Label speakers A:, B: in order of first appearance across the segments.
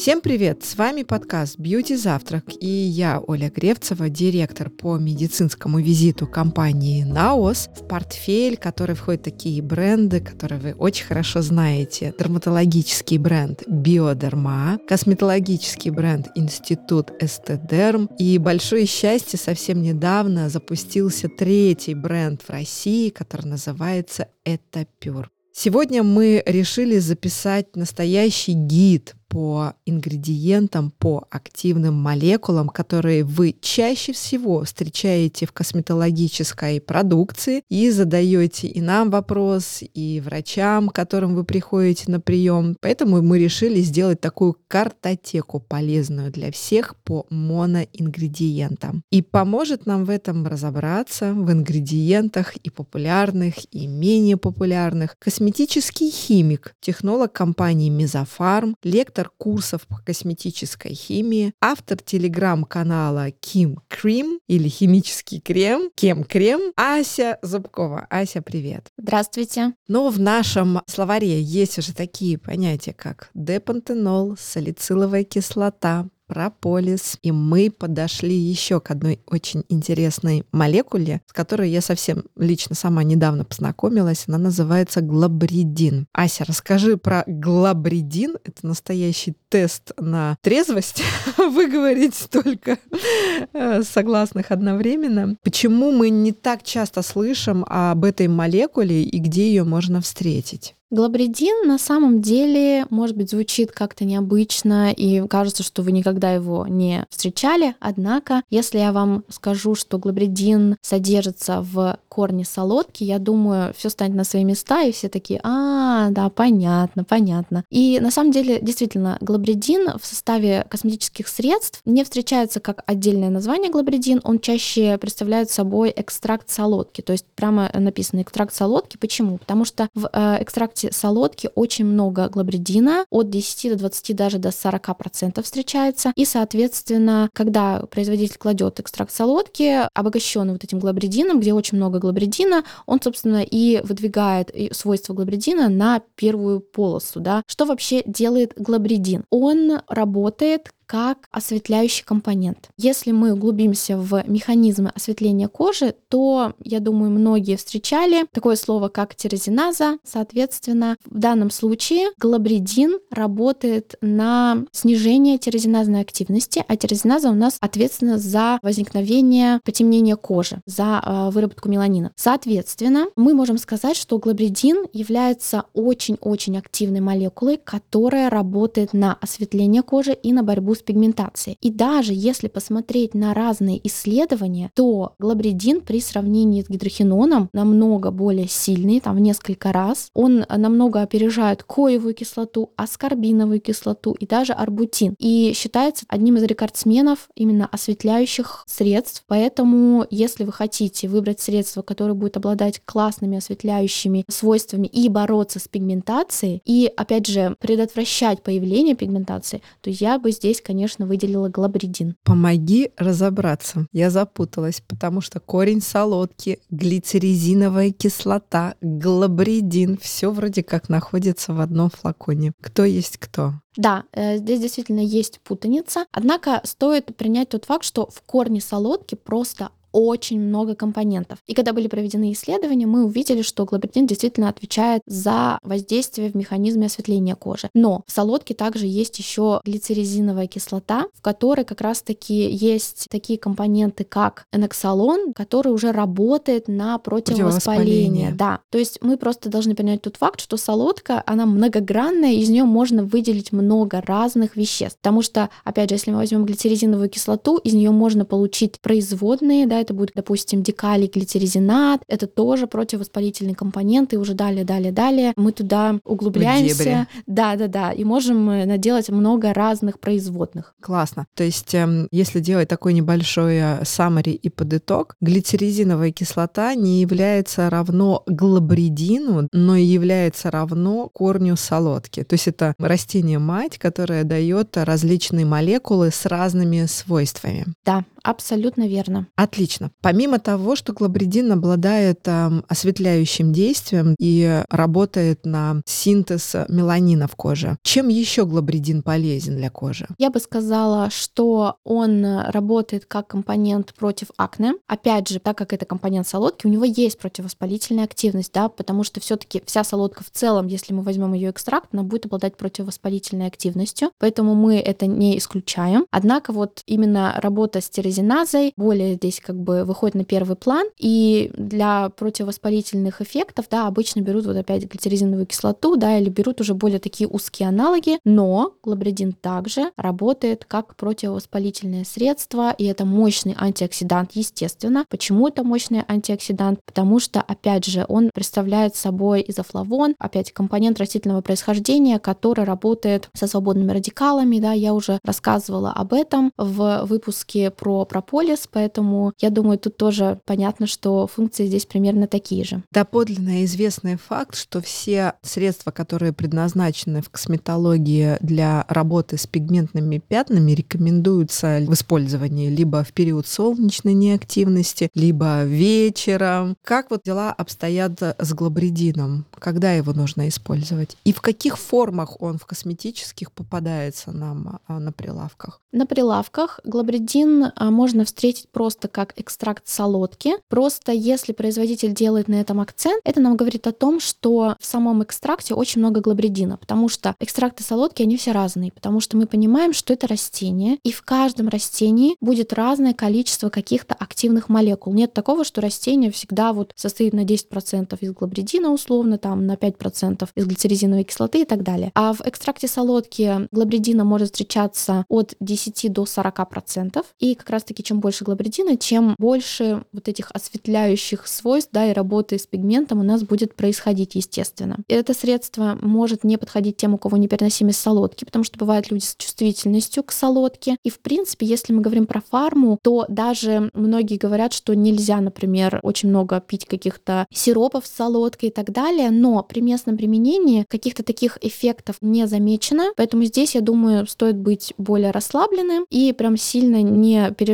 A: Всем привет! С вами подкаст «Бьюти Завтрак» и я, Оля Гревцева, директор по медицинскому визиту компании «Наос». В портфель, который входит такие бренды, которые вы очень хорошо знаете. Дерматологический бренд «Биодерма», косметологический бренд «Институт Эстедерм» и большое счастье, совсем недавно запустился третий бренд в России, который называется «Этапюр». Сегодня мы решили записать настоящий гид по ингредиентам, по активным молекулам, которые вы чаще всего встречаете в косметологической продукции и задаете и нам вопрос, и врачам, к которым вы приходите на прием. Поэтому мы решили сделать такую картотеку полезную для всех по моноингредиентам. И поможет нам в этом разобраться в ингредиентах и популярных, и менее популярных. Косметический химик, технолог компании Мезофарм, лектор лектор курсов по косметической химии, автор телеграм-канала Ким Крим или химический крем, Кем Крем, Ася Зубкова. Ася, привет.
B: Здравствуйте.
A: Но в нашем словаре есть уже такие понятия, как депантенол, салициловая кислота, прополис. И мы подошли еще к одной очень интересной молекуле, с которой я совсем лично сама недавно познакомилась. Она называется глабридин. Ася, расскажи про глабридин. Это настоящий тест на трезвость. Выговорить столько э, согласных одновременно. Почему мы не так часто слышим об этой молекуле и где ее можно встретить?
B: Глабридин на самом деле, может быть, звучит как-то необычно и кажется, что вы никогда его не встречали. Однако, если я вам скажу, что глабридин содержится в корне солодки, я думаю, все станет на свои места, и все такие, а, да, понятно, понятно. И на самом деле, действительно, глабридин в составе косметических средств не встречается как отдельное название глабридин, он чаще представляет собой экстракт солодки, то есть прямо написано экстракт солодки. Почему? Потому что в э, экстракте солодки очень много глабридина, от 10 до 20, даже до 40% встречается. И, соответственно, когда производитель кладет экстракт солодки, обогащенный вот этим глабридином, где очень много глабридина, он, собственно, и выдвигает свойства глабридина на первую полосу. Да? Что вообще делает глабридин? Он работает как осветляющий компонент. Если мы углубимся в механизмы осветления кожи, то, я думаю, многие встречали такое слово, как тирозиназа. Соответственно, в данном случае глабридин работает на снижение тирозиназной активности, а тирозиназа у нас ответственна за возникновение потемнения кожи, за э, выработку меланина. Соответственно, мы можем сказать, что глабридин является очень-очень активной молекулой, которая работает на осветление кожи и на борьбу с пигментацией. И даже если посмотреть на разные исследования, то глабридин при сравнении с гидрохиноном намного более сильный, там в несколько раз. Он намного опережает коевую кислоту, аскорбиновую кислоту и даже арбутин. И считается одним из рекордсменов именно осветляющих средств. Поэтому, если вы хотите выбрать средство, которое будет обладать классными осветляющими свойствами и бороться с пигментацией, и, опять же, предотвращать появление пигментации, то я бы здесь, конечно, выделила глабридин.
A: Помоги разобраться. Я запуталась, потому что корень солодки, глицеризиновая кислота, глабридин, все вроде как находится в одном флаконе. Кто есть кто?
B: Да, э, здесь действительно есть путаница. Однако стоит принять тот факт, что в корне солодки просто очень много компонентов. И когда были проведены исследования, мы увидели, что глабридин действительно отвечает за воздействие в механизме осветления кожи. Но в солодке также есть еще глицеризиновая кислота, в которой как раз-таки есть такие компоненты, как эноксалон, который уже работает на противовоспаление. Да, то есть мы просто должны понять тот факт, что солодка, она многогранная, из нее можно выделить много разных веществ. Потому что, опять же, если мы возьмем глицеризиновую кислоту, из нее можно получить производные, да, это будет, допустим, дикалий, глицеризинат, это тоже противовоспалительный компонент, и уже далее, далее, далее мы туда углубляемся. Да, да, да, и можем э, наделать много разных производных.
A: Классно. То есть, эм, если делать такой небольшой summary и подыток, глицеризиновая кислота не является равно глабридину, но и является равно корню солодки. То есть это растение-мать, которое дает различные молекулы с разными свойствами.
B: Да, абсолютно верно.
A: Отлично. Помимо того, что глобридин обладает э, осветляющим действием и работает на синтез меланина в коже, чем еще глобридин полезен для кожи?
B: Я бы сказала, что он работает как компонент против акне. Опять же, так как это компонент солодки, у него есть противовоспалительная активность, да, потому что все-таки вся солодка в целом, если мы возьмем ее экстракт, она будет обладать противовоспалительной активностью, поэтому мы это не исключаем. Однако вот именно работа с тирозиназой более здесь как бы выходит на первый план, и для противовоспалительных эффектов, да, обычно берут вот опять глицеризиновую кислоту, да, или берут уже более такие узкие аналоги, но глобридин также работает как противовоспалительное средство, и это мощный антиоксидант, естественно. Почему это мощный антиоксидант? Потому что, опять же, он представляет собой изофлавон, опять компонент растительного происхождения, который работает со свободными радикалами, да, я уже рассказывала об этом в выпуске про прополис, поэтому я думаю, тут тоже понятно, что функции здесь примерно такие же.
A: Доподлинно известный факт, что все средства, которые предназначены в косметологии для работы с пигментными пятнами, рекомендуются в использовании либо в период солнечной неактивности, либо вечером. Как вот дела обстоят с глобридином? Когда его нужно использовать? И в каких формах он в косметических попадается нам а, на прилавках?
B: На прилавках глобридин а, можно встретить просто как экстракт солодки. Просто если производитель делает на этом акцент, это нам говорит о том, что в самом экстракте очень много глобридина, потому что экстракты солодки, они все разные, потому что мы понимаем, что это растение, и в каждом растении будет разное количество каких-то активных молекул. Нет такого, что растение всегда вот состоит на 10% из глобридина условно, там на 5% из глицеризиновой кислоты и так далее. А в экстракте солодки глобридина может встречаться от 10 до 40%. И как раз-таки чем больше глобридина, чем больше вот этих осветляющих свойств, да, и работы с пигментом у нас будет происходить, естественно. Это средство может не подходить тем, у кого непереносимость солодки, потому что бывают люди с чувствительностью к солодке. И, в принципе, если мы говорим про фарму, то даже многие говорят, что нельзя, например, очень много пить каких-то сиропов с солодкой и так далее, но при местном применении каких-то таких эффектов не замечено, поэтому здесь, я думаю, стоит быть более расслабленным и прям сильно не переживать.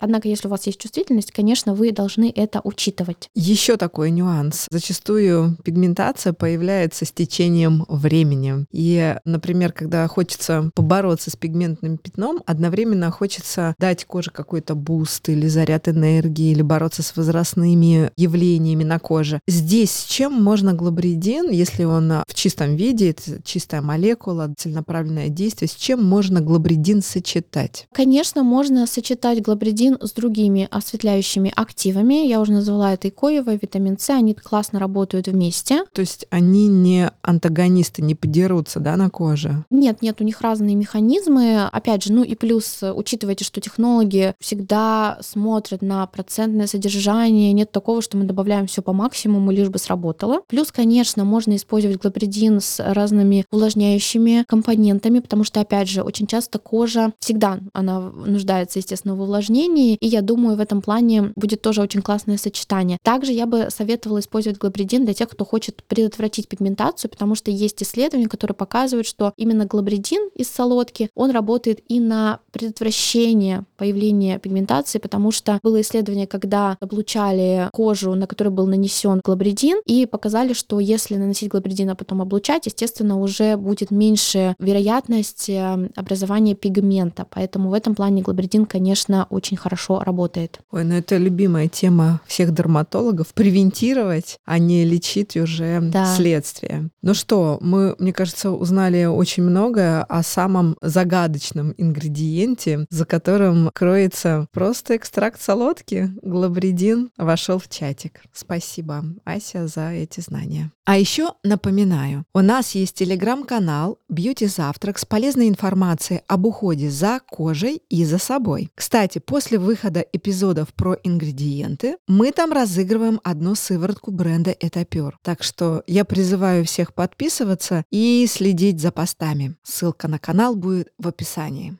B: Однако, если у вас есть чувствительность, конечно, вы должны это учитывать.
A: Еще такой нюанс. Зачастую пигментация появляется с течением времени. И, например, когда хочется побороться с пигментным пятном, одновременно хочется дать коже какой-то буст или заряд энергии, или бороться с возрастными явлениями на коже. Здесь с чем можно глобридин, если он в чистом виде, это чистая молекула, целенаправленное действие, с чем можно глобридин сочетать?
B: Конечно, можно сочетать глобридин с другими осветляющими активами. Я уже назвала это и коевой, витамин С, они классно работают вместе.
A: То есть они не антагонисты, не подерутся, да, на коже?
B: Нет, нет, у них разные механизмы. Опять же, ну и плюс учитывайте, что технологи всегда смотрят на процентное содержание. Нет такого, что мы добавляем все по максимуму, лишь бы сработало. Плюс, конечно, можно использовать глобридин с разными увлажняющими компонентами, потому что, опять же, очень часто кожа всегда она нуждается, естественно, в увлажнении, и я думаю, в этом плане будет тоже очень классное сочетание. Также я бы советовала использовать глобридин для тех, кто хочет предотвратить пигментацию, потому что есть исследования, которые показывают, что именно глобридин из солодки, он работает и на предотвращение появления пигментации, потому что было исследование, когда облучали кожу, на которой был нанесен глобридин, и показали, что если наносить глобридин, а потом облучать, естественно, уже будет меньше вероятность э, образования пигмента. Поэтому в этом плане глобридин, конечно, очень хорошо работает.
A: Ой, ну это любимая тема всех дерматологов — превентировать, а не лечить уже да. следствие. Ну что, мы, мне кажется, узнали очень многое о самом загадочном ингредиенте, за которым кроется просто экстракт солодки. Глобридин вошел в чатик. Спасибо, Ася, за эти знания. А еще напоминаю, у нас есть телеграм-канал Beauty Завтрак с полезной информацией об уходе за кожей и за собой. Кстати, после выхода эпизодов про ингредиенты, мы там разыгрываем одну сыворотку бренда Этапер. Так что я призываю всех подписываться и следить за постами. Ссылка на канал будет в описании.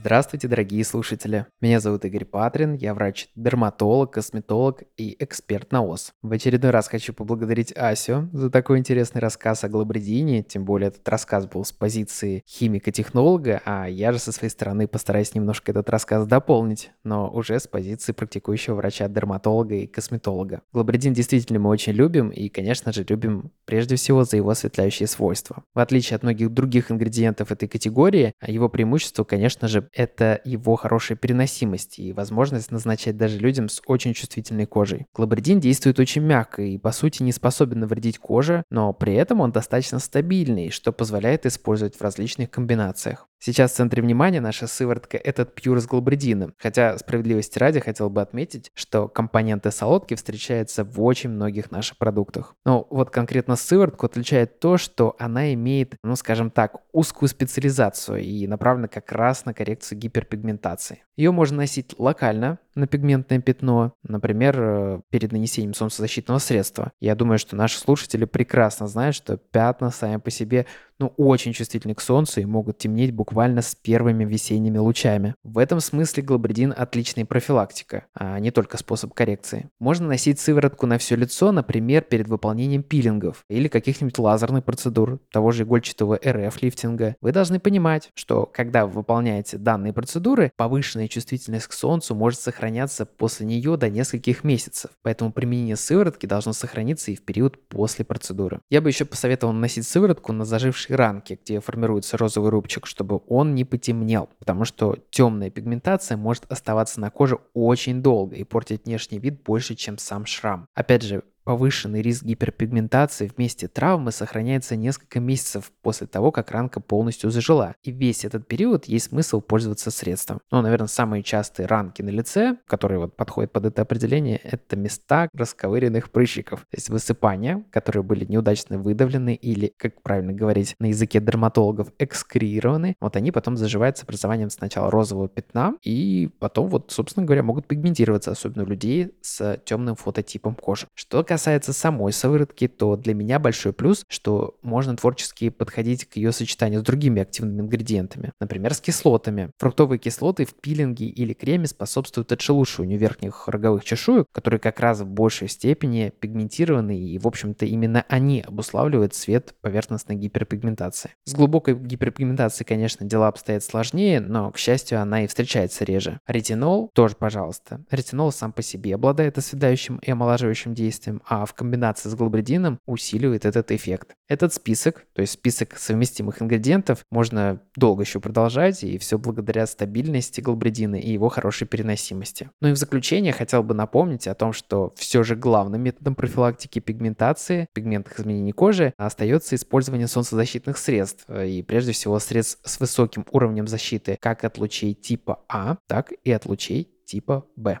C: Здравствуйте, дорогие слушатели. Меня зовут Игорь Патрин, я врач-дерматолог, косметолог и эксперт на ОС. В очередной раз хочу поблагодарить Асю за такой интересный рассказ о глобредине, тем более этот расскас был с позиции химика-технолога, а я же со своей стороны постараюсь немножко этот рассказ дополнить, но уже с позиции практикующего врача-дерматолога и косметолога. Глобредин действительно мы очень любим и, конечно же, любим прежде всего за его осветляющие свойства. В отличие от многих других ингредиентов этой категории, его преимущество, конечно же, это его хорошая переносимость и возможность назначать даже людям с очень чувствительной кожей. Глобредин действует очень мягко и по сути не способен навредить коже, но при этом он достаточно стабильный, что позволяет использовать в различных комбинациях. Сейчас в центре внимания наша сыворотка этот пьюр с глобредином, хотя справедливости ради хотел бы отметить, что компоненты солодки встречаются в очень многих наших продуктах. Но вот конкретно сыворотку отличает то, что она имеет, ну скажем так, узкую специализацию и направлена как раз на коррекцию гиперпигментации. Ее можно носить локально на пигментное пятно, например, э, перед нанесением солнцезащитного средства. Я думаю, что наши слушатели прекрасно знают, что пятна сами по себе ну, очень чувствительны к солнцу и могут темнеть буквально с первыми весенними лучами. В этом смысле глобредин отличная профилактика, а не только способ коррекции. Можно носить сыворотку на все лицо, например, перед выполнением пилингов или каких-нибудь лазерных процедур, того же игольчатого РФ-лифтинга. Вы должны понимать, что когда вы выполняете данные процедуры, повышенная чувствительность к солнцу может сохраняться после нее до нескольких месяцев, поэтому применение сыворотки должно сохраниться и в период после процедуры. Я бы еще посоветовал наносить сыворотку на заживший небольшие ранки, где формируется розовый рубчик, чтобы он не потемнел, потому что темная пигментация может оставаться на коже очень долго и портить внешний вид больше, чем сам шрам. Опять же, Повышенный риск гиперпигментации вместе травмы сохраняется несколько месяцев после того, как ранка полностью зажила. И весь этот период есть смысл пользоваться средством. Ну, наверное, самые частые ранки на лице, которые вот подходят под это определение, это места расковыренных прыщиков. То есть высыпания, которые были неудачно выдавлены или, как правильно говорить на языке дерматологов, экскриированы. Вот они потом заживают с образованием сначала розового пятна и потом вот, собственно говоря, могут пигментироваться, особенно у людей с темным фототипом кожи. Что касается касается самой сыворотки, то для меня большой плюс, что можно творчески подходить к ее сочетанию с другими активными ингредиентами, например, с кислотами. Фруктовые кислоты в пилинге или креме способствуют отшелушиванию верхних роговых чешуек, которые как раз в большей степени пигментированы, и, в общем-то, именно они обуславливают цвет поверхностной гиперпигментации. С глубокой гиперпигментацией, конечно, дела обстоят сложнее, но, к счастью, она и встречается реже. Ретинол тоже, пожалуйста. Ретинол сам по себе обладает оседающим и омолаживающим действием, а в комбинации с глобредином усиливает этот эффект. Этот список, то есть список совместимых ингредиентов, можно долго еще продолжать, и все благодаря стабильности глобредина и его хорошей переносимости. Ну и в заключение хотел бы напомнить о том, что все же главным методом профилактики пигментации, пигментных изменений кожи, остается использование солнцезащитных средств, и прежде всего средств с высоким уровнем защиты как от лучей типа А, так и от лучей типа Б.